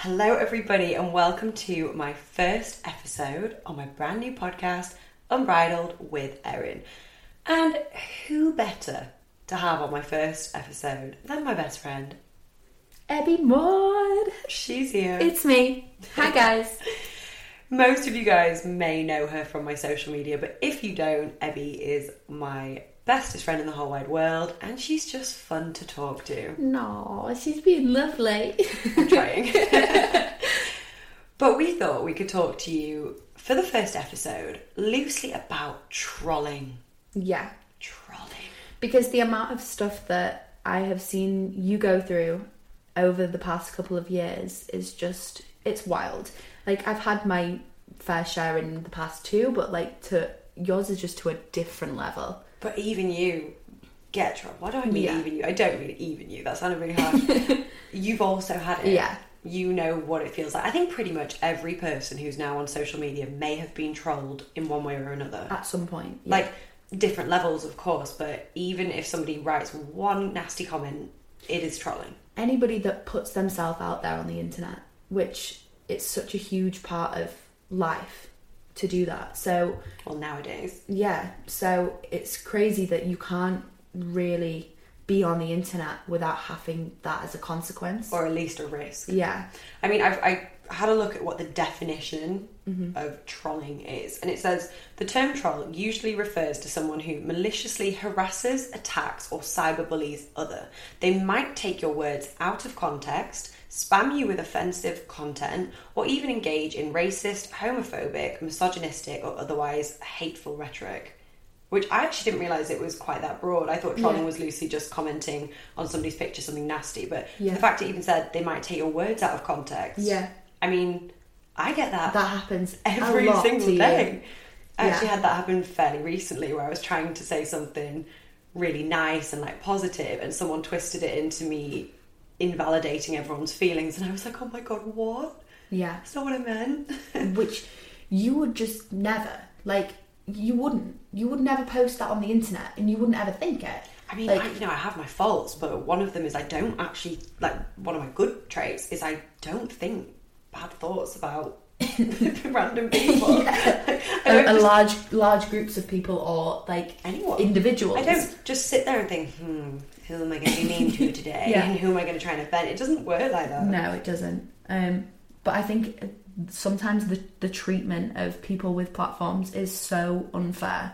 Hello, everybody, and welcome to my first episode on my brand new podcast, Unbridled with Erin. And who better to have on my first episode than my best friend? Eby Maude. She's here. It's me. Hi, guys. Most of you guys may know her from my social media, but if you don't, Eby is my bestest friend in the whole wide world, and she's just fun to talk to. no, she's been lovely. I'm trying. but we thought we could talk to you for the first episode loosely about trolling. yeah, Trolling. because the amount of stuff that I have seen you go through over the past couple of years is just it's wild. Like I've had my fair share in the past too, but like to yours is just to a different level. But even you get trolled. Why do I mean Yeah. even you? I don't mean even you. That sounded really harsh. You've also had it. Yeah. You know what it feels like. I think pretty much every person who's now on social media may have been trolled in one way or another. At some point, yeah. Like different levels, of course, but even if somebody writes one nasty comment, it is trolling. anybody that puts themselves out there on the internet, which it's such a huge part of life to do that. So Well, nowadays. yeah, so it's crazy that you can't really be on the internet without having that as a consequence. Or at least a risk. yeah, I mean, I've, I had a look at what the definition Mm-hmm. of trolling is, and it says the term troll usually refers to someone who maliciously harasses, attacks, or cyberbullies other. They might take your words out of context, spam you with offensive content, or even engage in racist, homophobic, misogynistic, or otherwise hateful rhetoric. Which I actually didn't realize it was quite that broad. I thought trolling Yeah. was loosely just commenting on somebody's picture something nasty, but Yeah. the fact it even said they might take your words out of context. Yeah. I mean, I get that that happens every single day. I actually had that happen fairly recently where I was trying to say something really nice and like positive, and someone twisted it into me invalidating everyone's feelings, and I was like, oh my god, what? Yeah, That's not what I meant. which you would just never like. You wouldn't. You would never post that on the internet, and you wouldn't ever think it. I mean, Like- I, you know, I have my faults, but one of them is I don't actually like. One of my good traits is I don't think bad thoughts about random people. A, a just- large large groups of people or like Anyone. individuals. I don't just sit there and think, hmm, who am I going to be mean to today? Yeah. And who am I going to try and offend? It doesn't work like that. No, it doesn't. Um, but I think sometimes the the treatment of people with platforms is so unfair.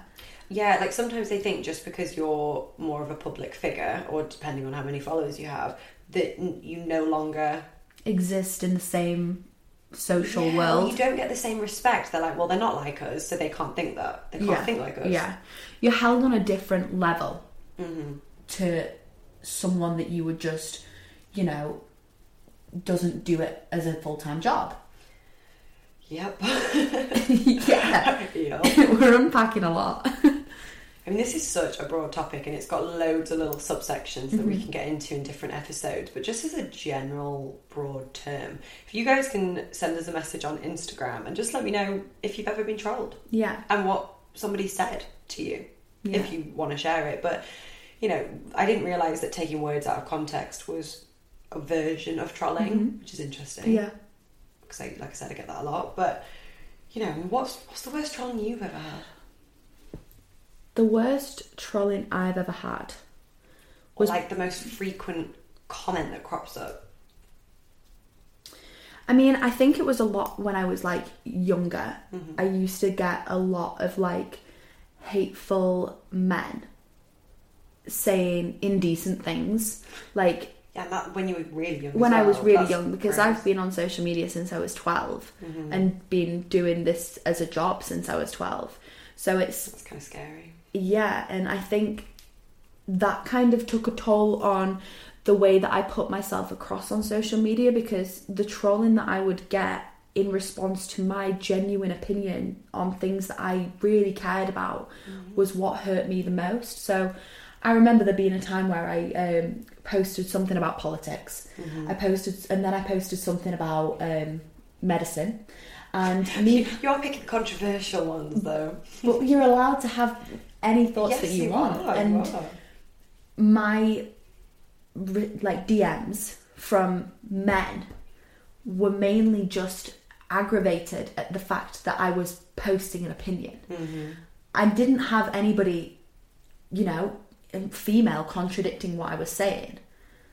Yeah, like sometimes they think just because you're more of a public figure, or depending on how many followers you have, that you no longer Exist in the same social Yeah, world. You don't get the same respect. They're like, well, they're not like us, so they can't think that. They can't yeah, think like us. yeah. You're held on a different level Mm-hmm. to someone that you would just, you know, doesn't do it as a full time job. Yep. yeah, we're unpacking a lot. I mean, this is such a broad topic and it's got loads of little subsections that we mm-hmm. can get into in different episodes. But just as a general broad term, if you guys can send us a message on Instagram and just let me know if you've ever been trolled Yeah. and what somebody said to you, Yeah. if you want to share it. But, you know, I didn't realise that taking words out of context was a version of trolling, which is interesting. Yeah. Because, I, like I said, I get that a lot. But, you know, what's, what's the worst trolling you've ever had? The worst trolling I've ever had Or was like the most frequent comment that crops up. I mean, I think it was a lot when I was like younger. Mm-hmm. I used to get a lot of like hateful men saying indecent things. Like Yeah, that when you were really young. when I was really young, because gross. I've been on social media since I was 12 Mm-hmm. and been doing this as a job since I was 12. So it's That's kind of scary. yeah, and I think that kind of took a toll on the way that I put myself across on social media because the trolling that I would get in response to my genuine opinion on things that I really cared about was what hurt me the most. So I remember there being a time where I um, posted something about politics. I posted, and then I posted something about um, medicine. And me, You are picking controversial ones though. but you're allowed to have any thoughts that you, want. are, and you my like DMs from men were mainly just aggravated at the fact that I was posting an opinion. I didn't have anybody, you know, Um, female contradicting what I was saying.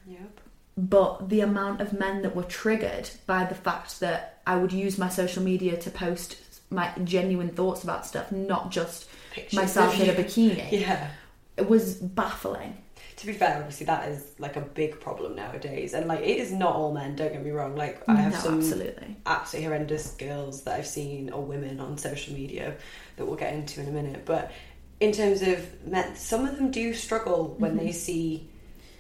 Yep. But the amount of men that were triggered by the fact that I would use my social media to post my genuine thoughts about stuff, not just Pictures myself in a bikini, Yeah. it was baffling. To be fair, obviously that is like a big problem nowadays, and like it is not all men. Don't get me wrong. Like I have No, some absolutely. absolutely horrendous girls that I've seen or women on social media that we'll get into in a minute. But in terms of men, some of them do struggle when Mm-hmm. they see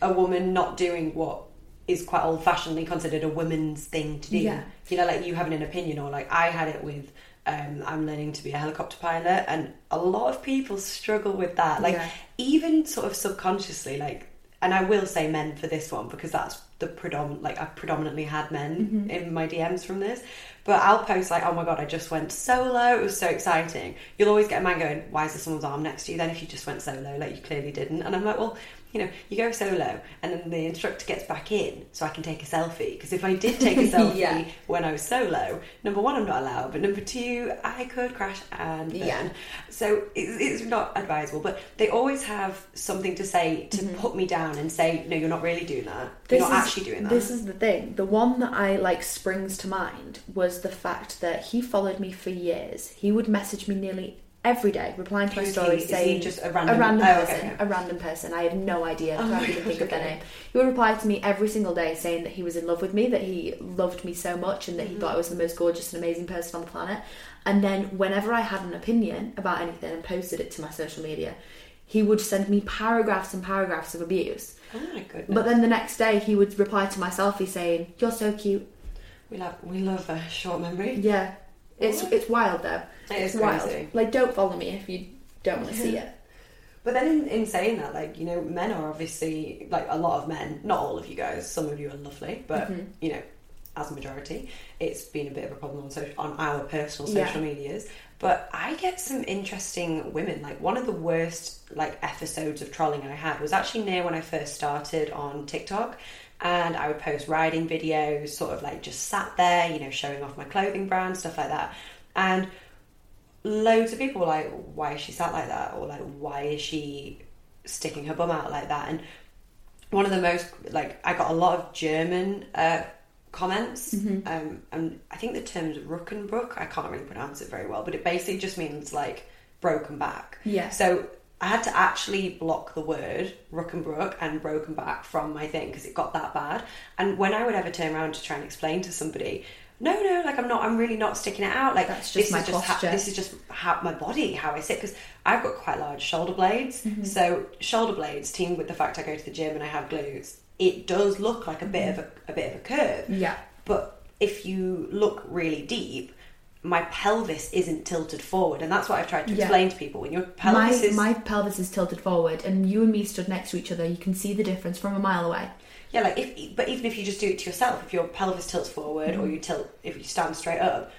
a woman not doing what is quite old fashionedly considered a woman's thing to do. Yeah. You know, like you having an opinion, or like I had it with. Um, I'm learning to be a helicopter pilot, and a lot of people struggle with that. Like, Yeah. even sort of subconsciously, like, and I will say men for this one because that's the predominant. Like, I've predominantly had men mm-hmm. in my DMs from this, but I'll post like, "Oh my god, I just went solo! It was so exciting." You'll always get a man going, "Why is there someone's arm next to you?" Then if you just went solo, like you clearly didn't, and I'm like, well. You know, you go solo, and then the instructor gets back in, so I can take a selfie. Because if I did take a selfie Yeah. when I was solo, number one, I'm not allowed, but number two, I could crash and burn. Yeah. So it's, it's not advisable, but they always have something to say to mm-hmm. put me down and say, no, you're not really doing that. You're not is, actually doing that. This is the thing. The one that I like springs to mind was the fact that he followed me for years. He would message me nearly every day, replying to my stories, saying just a random- oh, person, okay. a random person. I have no idea. I Oh can't even think of their okay. name. He would reply to me every single day, saying that he was in love with me, that he loved me so much, and that he Mm-hmm. thought I was the most gorgeous and amazing person on the planet. And then whenever I had an opinion about anything and posted it to my social media, he would send me paragraphs and paragraphs of abuse. oh my goodness. But then the next day he would reply to my selfie saying, "You're so cute." we love we love a short memory. Yeah, it's it's wild though. It is it's wild. crazy. Like, don't follow me if you don't want to see it. But then in, in saying that, like, you know, men are obviously, like, a lot of men, not all of you guys, some of you are lovely, but, Mm-hmm. you know, as a majority, it's been a bit of a problem on, social, on our personal Yeah. social medias. But I get some interesting women. Like, one of the worst, like, episodes of trolling I had was actually near when I first started on TikTok. And I would post riding videos, sort of like just sat there, you know, showing off my clothing brand, stuff like that. And loads of people were like, why is she sat like that? Or like, why is she sticking her bum out like that? And one of the most, like, I got a lot of German uh, comments. Mm-hmm. Um, and I think the term's Ruckenbruck. I can't really pronounce it very well, but it basically just means like broken back. Yeah. So I had to actually block the word Ruckenbruck and brook and broken back from my thing because it got that bad. And when I would ever turn around to try and explain to somebody, no, no, like I'm not, I'm really not sticking it out. Like That's just this my is just how, posture. this is just how my body, how I sit. Because I've got quite large shoulder blades, Mm-hmm. so shoulder blades teamed with the fact I go to the gym and I have glutes, it does look like a bit of a, a bit of a curve. Yeah. But if you look really deep, my pelvis isn't tilted forward, and that's what I've tried to Yeah. explain to people. When your my, pelvis is my pelvis is tilted forward, and you and me stood next to each other. You can see the difference from a mile away. Yeah, like if but even if you just do it to yourself, if your pelvis tilts forward or mm-hmm. you tilt if you stand straight up,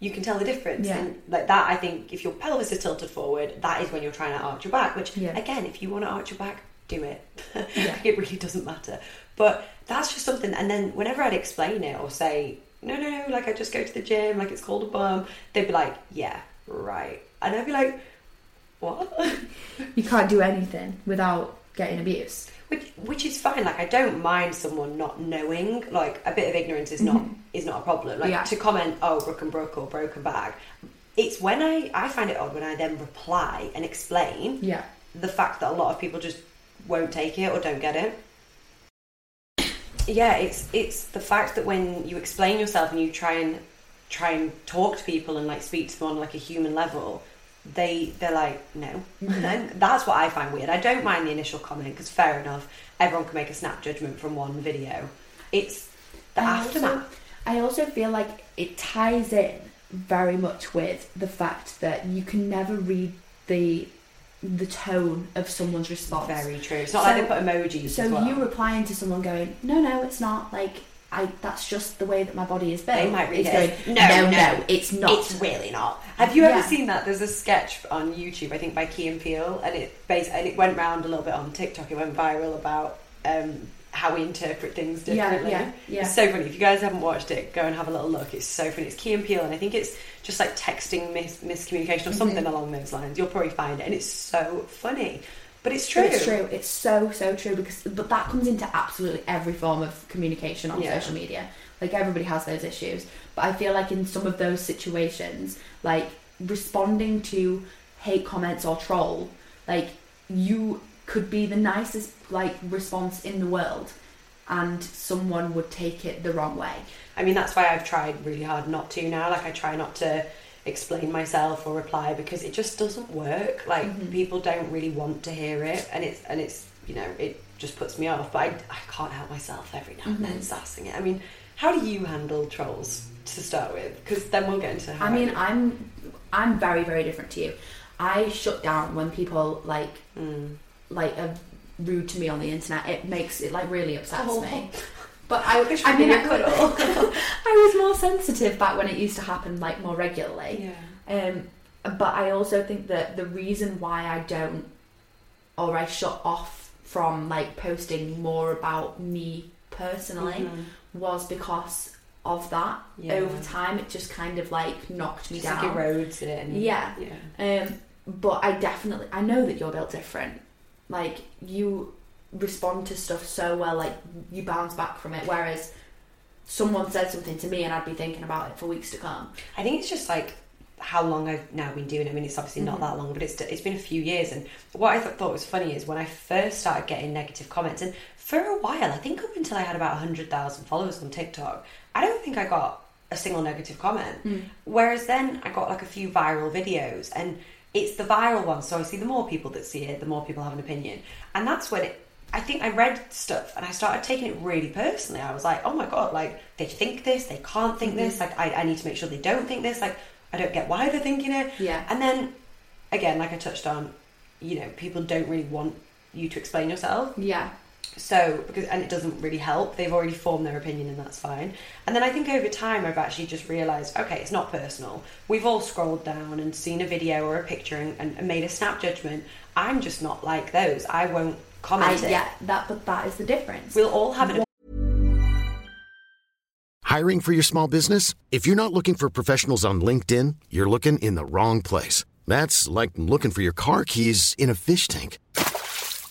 you can tell the difference. Yeah. And like that I think if your pelvis is tilted forward, that is when you're trying to arch your back, which Yeah. again, if you want to arch your back, do it. Yeah. it really doesn't matter. But that's just something and then whenever I'd explain it or say, No, no, no, like I just go to the gym, like it's called a bum, they'd be like, Yeah, right. And I'd be like, What? You can't do anything without getting abuse. which which is fine like i don't mind someone not knowing like a bit of ignorance is not mm-hmm. is not a problem like Yeah. to comment oh brook and brook or broken bag it's when i i find it odd when i then reply and explain Yeah. the fact that a lot of people just won't take it or don't get it yeah it's it's the fact that when you explain yourself and you try and try and talk to people and like speak to them on like a human level they they're like no. Mm-hmm. And that's what i find weird. I don't mind the initial comment because fair enough everyone can make a snap judgment from one video. It's the I also, aftermath. I also feel like it ties in very much with the fact that you can never read the the tone of someone's response. very true it's not So- like they put emojis So as well. you replying to someone going, "No, no, it's not." Like I, that's just the way that my body is built. they might read It's it going, as, no, no, it's not. It's really not. Have you ever Yeah. seen that? There's a sketch on YouTube, I think by Key and Peele, and it bas and it went round a little bit on TikTok. It went viral about um, how we interpret things differently. yeah, yeah. yeah. It's so funny. If you guys haven't watched it, go and have a little look. It's so funny. It's Key and Peele, and I think it's just like texting mis- miscommunication or something Mm-hmm. along those lines. You'll probably find it, and it's so funny. But it's true. But it's true. It's so so true because but that comes into absolutely every form of communication on Yeah. social media. Like everybody has those issues, but I feel like in some of those situations, like responding to hate comments or troll, like you could be the nicest like response in the world, and someone would take it the wrong way. I mean, that's why I've tried really hard not to now. Like, I try not to explain myself or reply because it just doesn't work. Like, Mm-hmm. people don't really want to hear it, and it's and it's you know it just puts me off. But I, I can't help myself every now and Mm-hmm. then sassing it. I mean, how do you handle trolls to start with? Because then we'll get into. How I mean, I'm I'm very very different to you. I shut down when people like Mm. Like are rude to me on the internet. It makes it like really upsets Oh. me. But I, Wish I mean, I, could, I was more sensitive back when it used to happen like more regularly. Yeah. Um, but I also think that the reason why I don't, or I shut off from like posting more about me personally, was because of that. Yeah. Over time, it just kind of like knocked me just down. like erodes it. And, Yeah. yeah. Um, but I definitely I know that you're built different. Like you respond to stuff so well, like you bounce back from it. Whereas someone said something to me and I'd be thinking about it for weeks to come. I think it's just like how long I've now been doing it. I mean, it's obviously not mm-hmm. that long, but it's it's been a few years. And what I th- thought was funny is when I first started getting negative comments, and for a while, I think up until I had about hundred thousand followers on TikTok, I don't think I got a single negative comment. Mm. Whereas then I got like a few viral videos, and it's the viral one. So I see the more people that see it, the more people have an opinion, and that's when it. I think I read stuff and I started taking it really personally. I was like, oh my god, like they think this, they can't think mm-hmm. this. Like I, I need to make sure they don't think this. Like I don't get why they're thinking it. Yeah. And then again, like I touched on, you know, people don't really want you to explain yourself. Yeah. So because and it doesn't really help. They've already formed their opinion and that's fine. And then I think over time I've actually just realised, okay, it's not personal. We've all scrolled down and seen a video or a picture and, and, and made a snap judgment. I'm just not like those. I won't I, comment it. yeah, that but that is the difference. We'll all have an Hiring for your small business? If you're not looking for professionals on LinkedIn, you're looking in the wrong place. That's like looking for your car keys in a fish tank.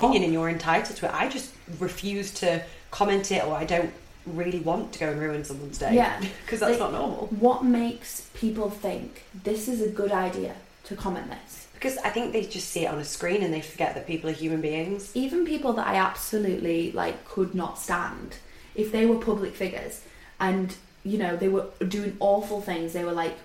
Opinion and you're entitled to it. I just refuse to comment it or I don't really want to go and ruin someone's day. Yeah, Because that's Like, not normal. What makes people think this is a good idea to comment this? Because I think they just see it on a screen and they forget that people are human beings. Even people that I absolutely like could not stand, if they were public figures and you know they were doing awful things, they were like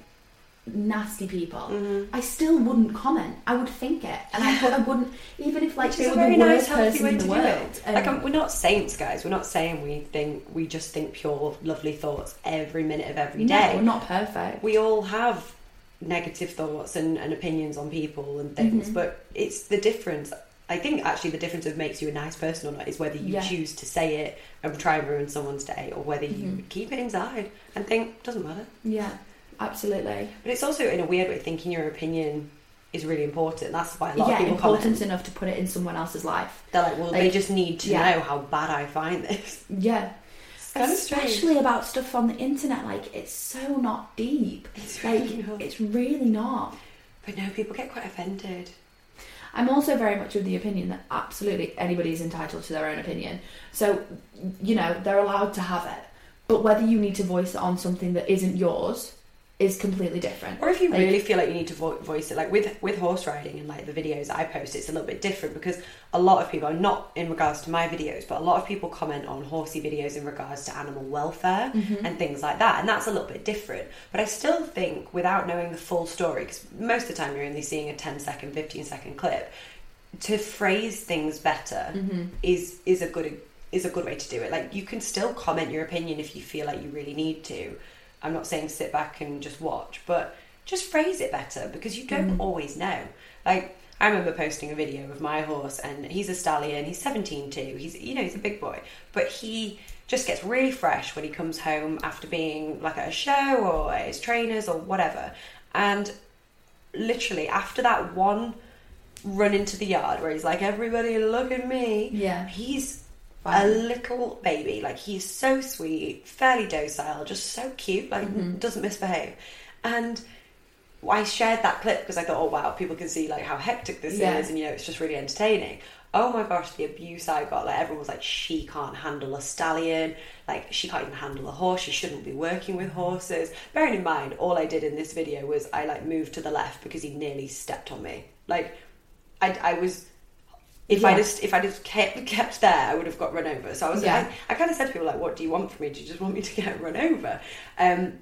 nasty people. Mm-hmm. I still wouldn't comment. I would think it, and I, I wouldn't even if like Which they were a very the nice, worst healthy person way in to the world. it. Like, Um, um, we're not saints, guys. We're not saying we think we just think pure, lovely thoughts every minute of every day. no, we're not perfect. we all have negative thoughts and, and opinions on people and things, Mm-hmm. but it's the difference. I think actually the difference of makes you a nice person or not is whether you Yeah. choose to say it and try and ruin someone's day, or whether you Mm-hmm. keep it inside and think doesn't matter. yeah, absolutely. But it's also in a weird way thinking your opinion is really important. That's why a lot yeah, of people important comment. enough to put it in someone else's life. They're like, well, they just need to yeah. know how bad I find this. Yeah. kind of strange. Especially about stuff on the internet, like it's so not deep. It's like really not. it's really not. But no, people get quite offended. I'm also very much of the opinion that absolutely anybody is entitled to their own opinion. So, you know, they're allowed to have it. But whether you need to voice it on something that isn't yours is completely different. Or if you Like, really feel like you need to vo- voice it, like with with horse riding and like the videos I post, it's a little bit different because a lot of people, not in regards to my videos, but a lot of people comment on horsey videos in regards to animal welfare mm-hmm. and things like that, and that's a little bit different. But I still think, without knowing the full story, because most of the time you're only seeing a 10 second, 15 second clip, to phrase things better mm-hmm. is is a good is a good way to do it. Like you can still comment your opinion if you feel like you really need to. I'm not saying sit back and just watch, but just phrase it better because you don't mm. always know. Like I remember posting a video of my horse and he's a stallion, he's 17 too. He's you know, he's a big boy, but he just gets really fresh when he comes home after being like at a show or at his trainers or whatever. And literally after that one run into the yard where he's like, "Everybody, look at me." Yeah. he's a little baby. Like he's so sweet, fairly docile, just so cute. Like mm-hmm. doesn't misbehave. And I shared that clip because I thought, oh wow, people can see like how hectic this Yeah. is, and you know, it's just really entertaining. Oh my gosh, the abuse I got! Like everyone was like, she can't handle a stallion. Like she can't even handle a horse. She shouldn't be working with horses. Bearing in mind, all I did in this video was I like moved to the left because he nearly stepped on me. Like I, I was. If I Yeah. just if I just kept kept there, I would have got run over. So I was Yeah. I, I kind of said to people like, "What do you want from me? Do you just want me to get run over?" Um,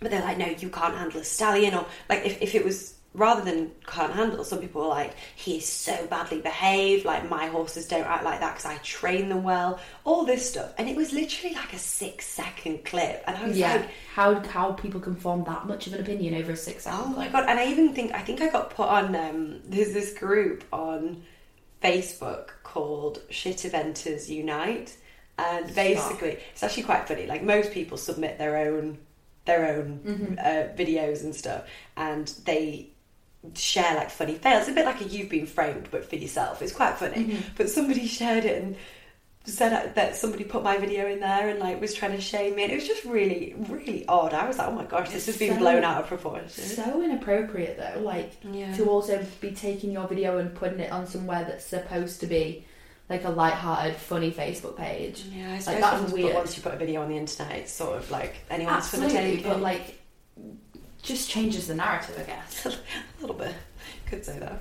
but they're like, no, you can't handle a stallion, or like if, if it was rather than can't handle, some people were like, he is so badly behaved, like my horses don't act like that because I train them well, all this stuff, and it was literally like a six second clip, and I was Yeah. like, how how people can form that much of an opinion over a six second Oh my clip. god! And I even think I think I got put on. Um, there's this group on Facebook called Shit Eventers Unite, and basically it's actually quite funny. Like most people submit their own their own uh, videos and stuff, and they share like funny fails. It's a bit like a you've been framed, but for yourself. It's quite funny. But somebody shared it and said that somebody put my video in there and like was trying to shame me. And it was just really, really odd. I was like, oh my gosh, this has been So- blown out of proportion. So inappropriate though, like Yeah. to also be taking your video and putting it on somewhere that's supposed to be like a light-hearted, funny Facebook page. Yeah, I suppose like that's once, weird. once you put a video on the internet, it's sort of like anyone's for the Absolutely, taking. but like, just changes the narrative, I guess. a little bit, could say that.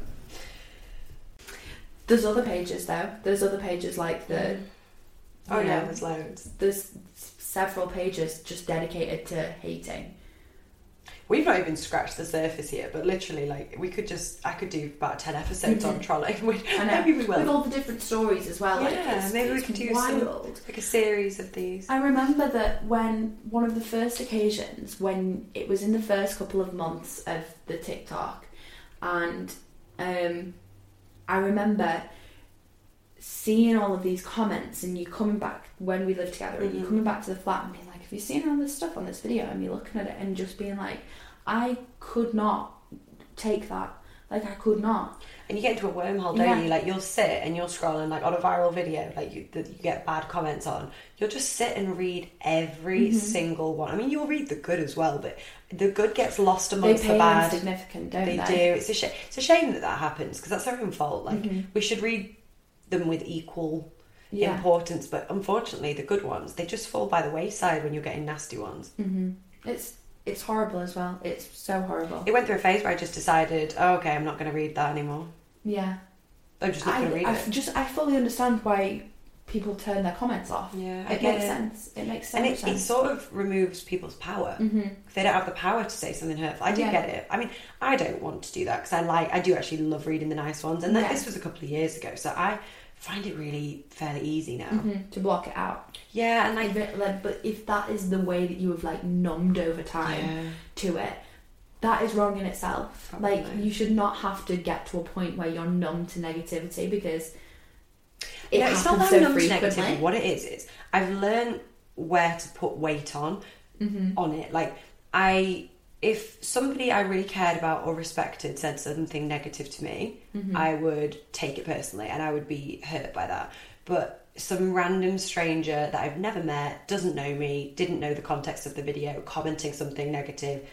There's other pages though. There's other pages like the. Oh you yeah, there's loads. There's several pages just dedicated to hating. We've not even scratched the surface here, but literally, like, we could just, I could do about ten episodes on trolling. We-. I know. Maybe we will. With all the different stories as well. like, yeah, it's, maybe we it's could do wild. some, like a series of these. I remember that when one of the first occasions, when it was in the first couple of months of the TikTok, and um, I remember seeing all of these comments, and you coming back when we lived together, and you coming back to the flat and being like, "Have you seen all this stuff on this video?" And me looking at it and just being like, "I could not take that." Like I could not. And you get into a wormhole, don't Yeah. you? Like you'll sit and you'll scroll and like on a viral video, like you, that you get bad comments on. You'll just sit and read every Mm-hmm. single one. I mean, you'll read the good as well, but the good gets lost amongst the bad. Significant, don't They they? do. It's a shame. It's a shame that that happens because that's our own fault. Like Mm-hmm. we should read them with equal Yeah. importance, but unfortunately, the good ones they just fall by the wayside when you're getting nasty ones. It's it's horrible as well. It's so horrible. It went through a phase where I just decided, oh, okay, I'm not going to read that anymore. yeah. I'm just not going to read I it. just I fully understand why people turn their comments off. Yeah, it makes it. sense. It makes so and it, it sense. sort of removes people's power. Mm-hmm. They don't have the power to say something hurtful. I do Yeah. get it. I mean, I don't want to do that because I like, I do actually love reading the nice ones. And Yeah. this was a couple of years ago, so I find it really fairly easy now. Mhm, to block it out. Yeah, and like, If like, but if that is the way that you have like numbed over time Yeah. to it, that is wrong in itself. Like you should not have to get to a point where you're numb to negativity because it no, it's not that so numb to negativity. What it is is I've learned where to put weight on Mm-hmm. on it. Like I, if somebody I really cared about or respected said something negative to me, Mm-hmm. I would take it personally and I would be hurt by that. But some random stranger that I've never met, doesn't know me, didn't know the context of the video, commenting something negative,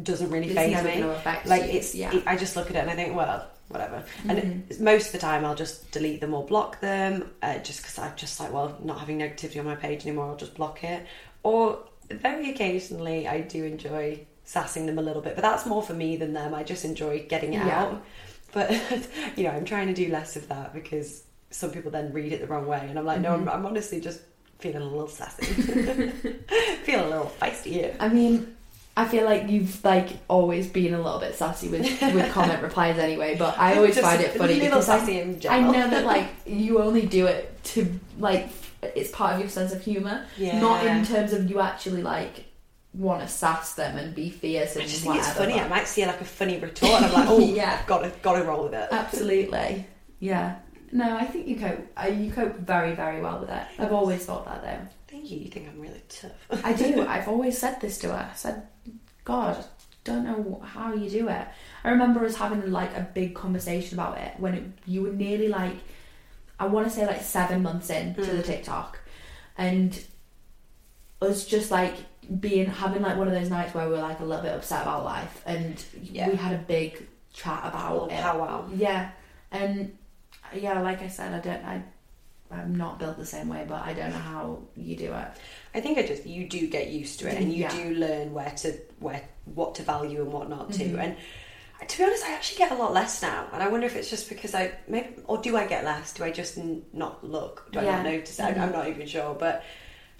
doesn't really phase me. like you, it's, yeah. Mm-hmm. it- I just look at it and I think, well, whatever. And it, most of the time, I'll just delete them or block them, uh, just because I'm just like, well, not having negativity on my page anymore. I'll just block it. Or very occasionally, I do enjoy sassing them a little bit, but that's more for me than them. I just enjoy getting it Yeah. out. But you know, I'm trying to do less of that because some people then read it the wrong way, and I'm like, no, Mm-hmm. I'm, I'm honestly just feeling a little sassy, feeling a little feisty here. I mean, I feel like you've like always been a little bit sassy with with comment replies anyway, but I always Just find it funny because I, sassy in I know that like you only do it to like it's part of your sense of humor, Yeah. not in terms of you actually like want to sass them and be fierce and I just think whatever. it's funny. but- I might see like a funny retort, and I'm like, oh, Yeah. I've got to, got to roll with it. Absolutely, yeah. No, I think you cope. Uh, you cope very, very well with it. I've always thought that though. Thank you. You think I'm really tough? I do. I've always said this to her. I said, God, I don't know how you do it. I remember us having like a big conversation about it when it, you were nearly like, I want to say like seven months in to the TikTok, and us just like being having like one of those nights where we were like a little bit upset about life, and Yeah. we had a big chat about it. powwow. Yeah, and yeah, like I said, I don't. I, I'm not built the same way, but I don't know how you do it. I think I just you do get used to it, and you Yeah. do learn where to where what to value and what not to. Mm-hmm. And to be honest, I actually get a lot less now, and I wonder if it's just because I maybe or do I get less? Do I just n- not look? Do I Yeah. Mm-hmm. not notice? it? I'm, I'm not even sure, but.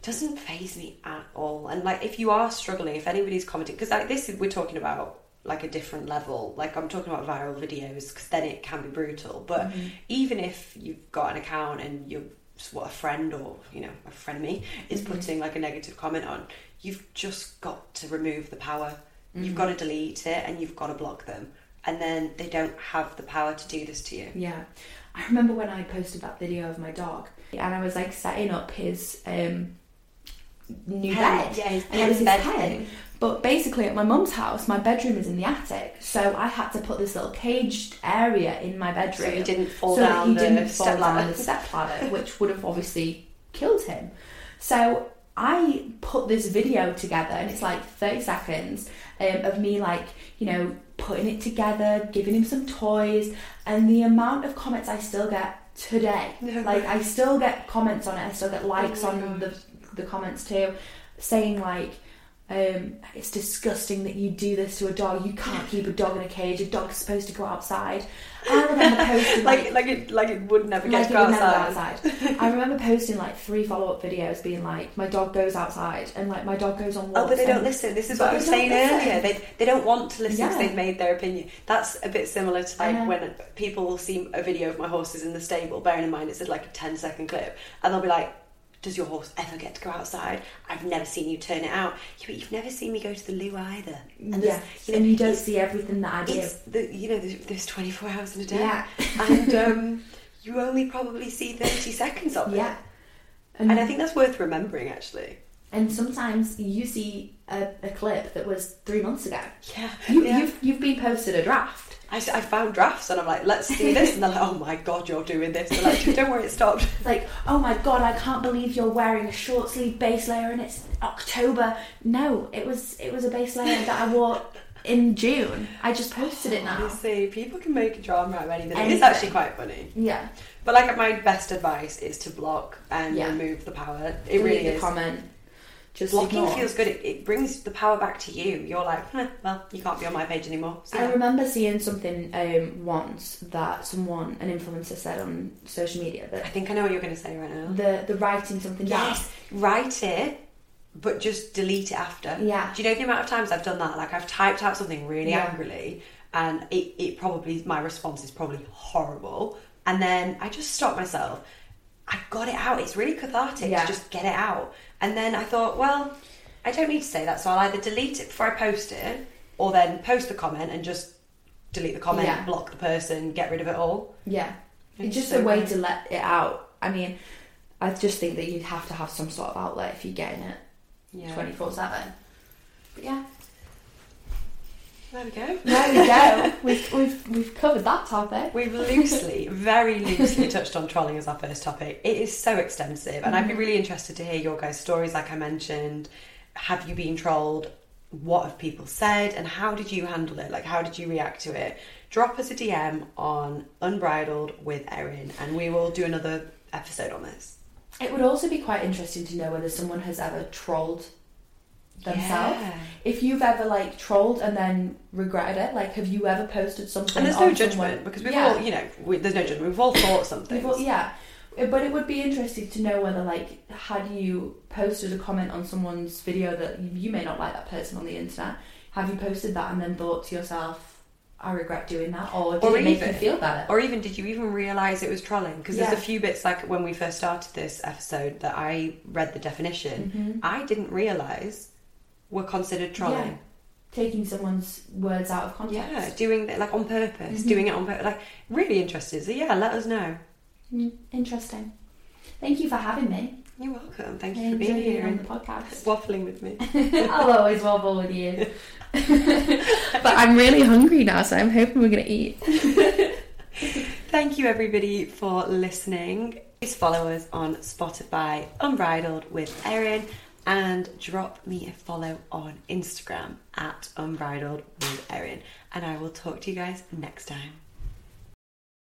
Doesn't phase me at all. And like, if you are struggling, if anybody's commenting, because like this, is, we're talking about like a different level. Like I'm talking about viral videos, because then it can be brutal. But Mm-hmm. even if you've got an account and you're what a friend or you know a friend of me is Mm-hmm. putting like a negative comment on, you've just got to remove the power. Mm-hmm. You've got to delete it and you've got to block them. And then they don't have the power to do this to you. Yeah. I remember when I posted that video of my dog and I was like setting up his um new Pen, bed. yeah, his and it was his bed thing. But basically at my mum's house, my bedroom is in the attic. So I had to put this little caged area in my bedroom. So he didn't fall so that down he the didn't fall step down ladder. the step ladder, which would have obviously killed him. So I put this video together, and it's like 30 seconds um, of me, like, you know, putting it together, giving him some toys, and the amount of comments I still get today. like, I still get comments on it, I still get likes on the, the comments too, saying, like, um, it's disgusting that you do this to a dog. You can't keep a dog in a cage. A dog's supposed to go outside. I remember posting Like like it like it would never get like to it go would never outside. I remember posting like three follow up videos being like, my dog goes outside and like my dog goes on walks. Oh, but they don't listen. This is what I was saying listen. earlier. They they don't want to listen because Yeah. they've made their opinion. That's a bit similar to like when people will see a video of my horses in the stable. Bearing in mind it's like a 10 second clip, and they'll be like, "Does your horse ever get to go outside? I've never seen you turn it out. Yeah, but you've never seen me go to the loo either." And Yeah, you know, and you don't see everything that I do. It's the you know there's, there's 24 hours in a day, Yeah. and um, you only probably see 30 seconds of it. Yeah. And I think that's worth remembering, actually. And sometimes you see a, a clip that was three months ago. Yeah, You, yeah. You've you've been posted a draft, I, I found drafts and I'm like, let's do this. And they're like, oh my god, you're doing this. They're like, don't worry, it stopped. Like, oh my god, I can't believe you're wearing a short sleeve base layer and it's October. No, it was it was a base layer that I wore in June. I just posted it now. Honestly, people can make a drama out of anything. It is actually quite funny. Yeah. But like, my best advice is to block and Yeah. remove the power. It Delete really the is. comment. Just Blocking ignore. feels good. It, it brings the power back to you. You're like, "Huh, well, you can't be on my page anymore. So, I remember seeing something um, once that someone, an influencer, said on social media but I think I know what you're going to say right now. the the writing something down. Yes, write it, but just delete it after. Yeah. Do you know the amount of times I've done that? Like I've typed out something really Yeah. angrily, and it, it probably my response is probably horrible, and then I just stop myself. I got it out. It's really cathartic Yeah. to just get it out. And then I thought, well, I don't need to say that, so I'll either delete it before I post it, or then post the comment and just delete the comment, Yeah. block the person, get rid of it all. Yeah. It's It's just so a way weird. to let it out. I mean, I just think that you'd have to have some sort of outlet if you're getting it Yeah. twenty four seven. But yeah. There we go. There we go. we've, we've we've covered that topic. We've loosely, very loosely touched on trolling as our first topic. It is so extensive, and I'd be mm-hmm. really interested to hear your guys' stories. Like I mentioned, have you been trolled? What have people said, and how did you handle it? Like, how did you react to it? Drop us a DM on Unbridled with Erin, and we will do another episode on this. It would also be quite interesting to know whether someone has ever trolled themselves. Yeah. If you've ever like trolled and then regretted it, like have you ever posted something? And there's no judgment someone- because we've Yeah. all, you know, we, there's no judgment. We've all thought something. Yeah. Uh, But it would be interesting to know whether, like, had you posted a comment on someone's video that you may not like that person on the internet, have you posted that and then thought to yourself, I regret doing that? Or did Or it make even- you feel better? Or even, did you even realise it was trolling? Because Yeah. there's a few bits, like when we first started this episode, that I read the definition. Mm-hmm. I didn't realise were considered trolling. Yeah. Taking someone's words out of context. Yeah, doing it like on purpose, Mm-hmm. doing it on purpose. Like, really interested. So, yeah, let us know. Mm, interesting. Thank you for having me. You're welcome. Thank I you for being here on the podcast. waffling with me. I'll always waffle with you. but I'm really hungry now, so I'm hoping we're going to eat. Thank you, everybody, for listening. Please follow us on Spotify, Unbridled with Erin, and drop me a follow on Instagram at Unbridled with Erin. And I will talk to you guys next time.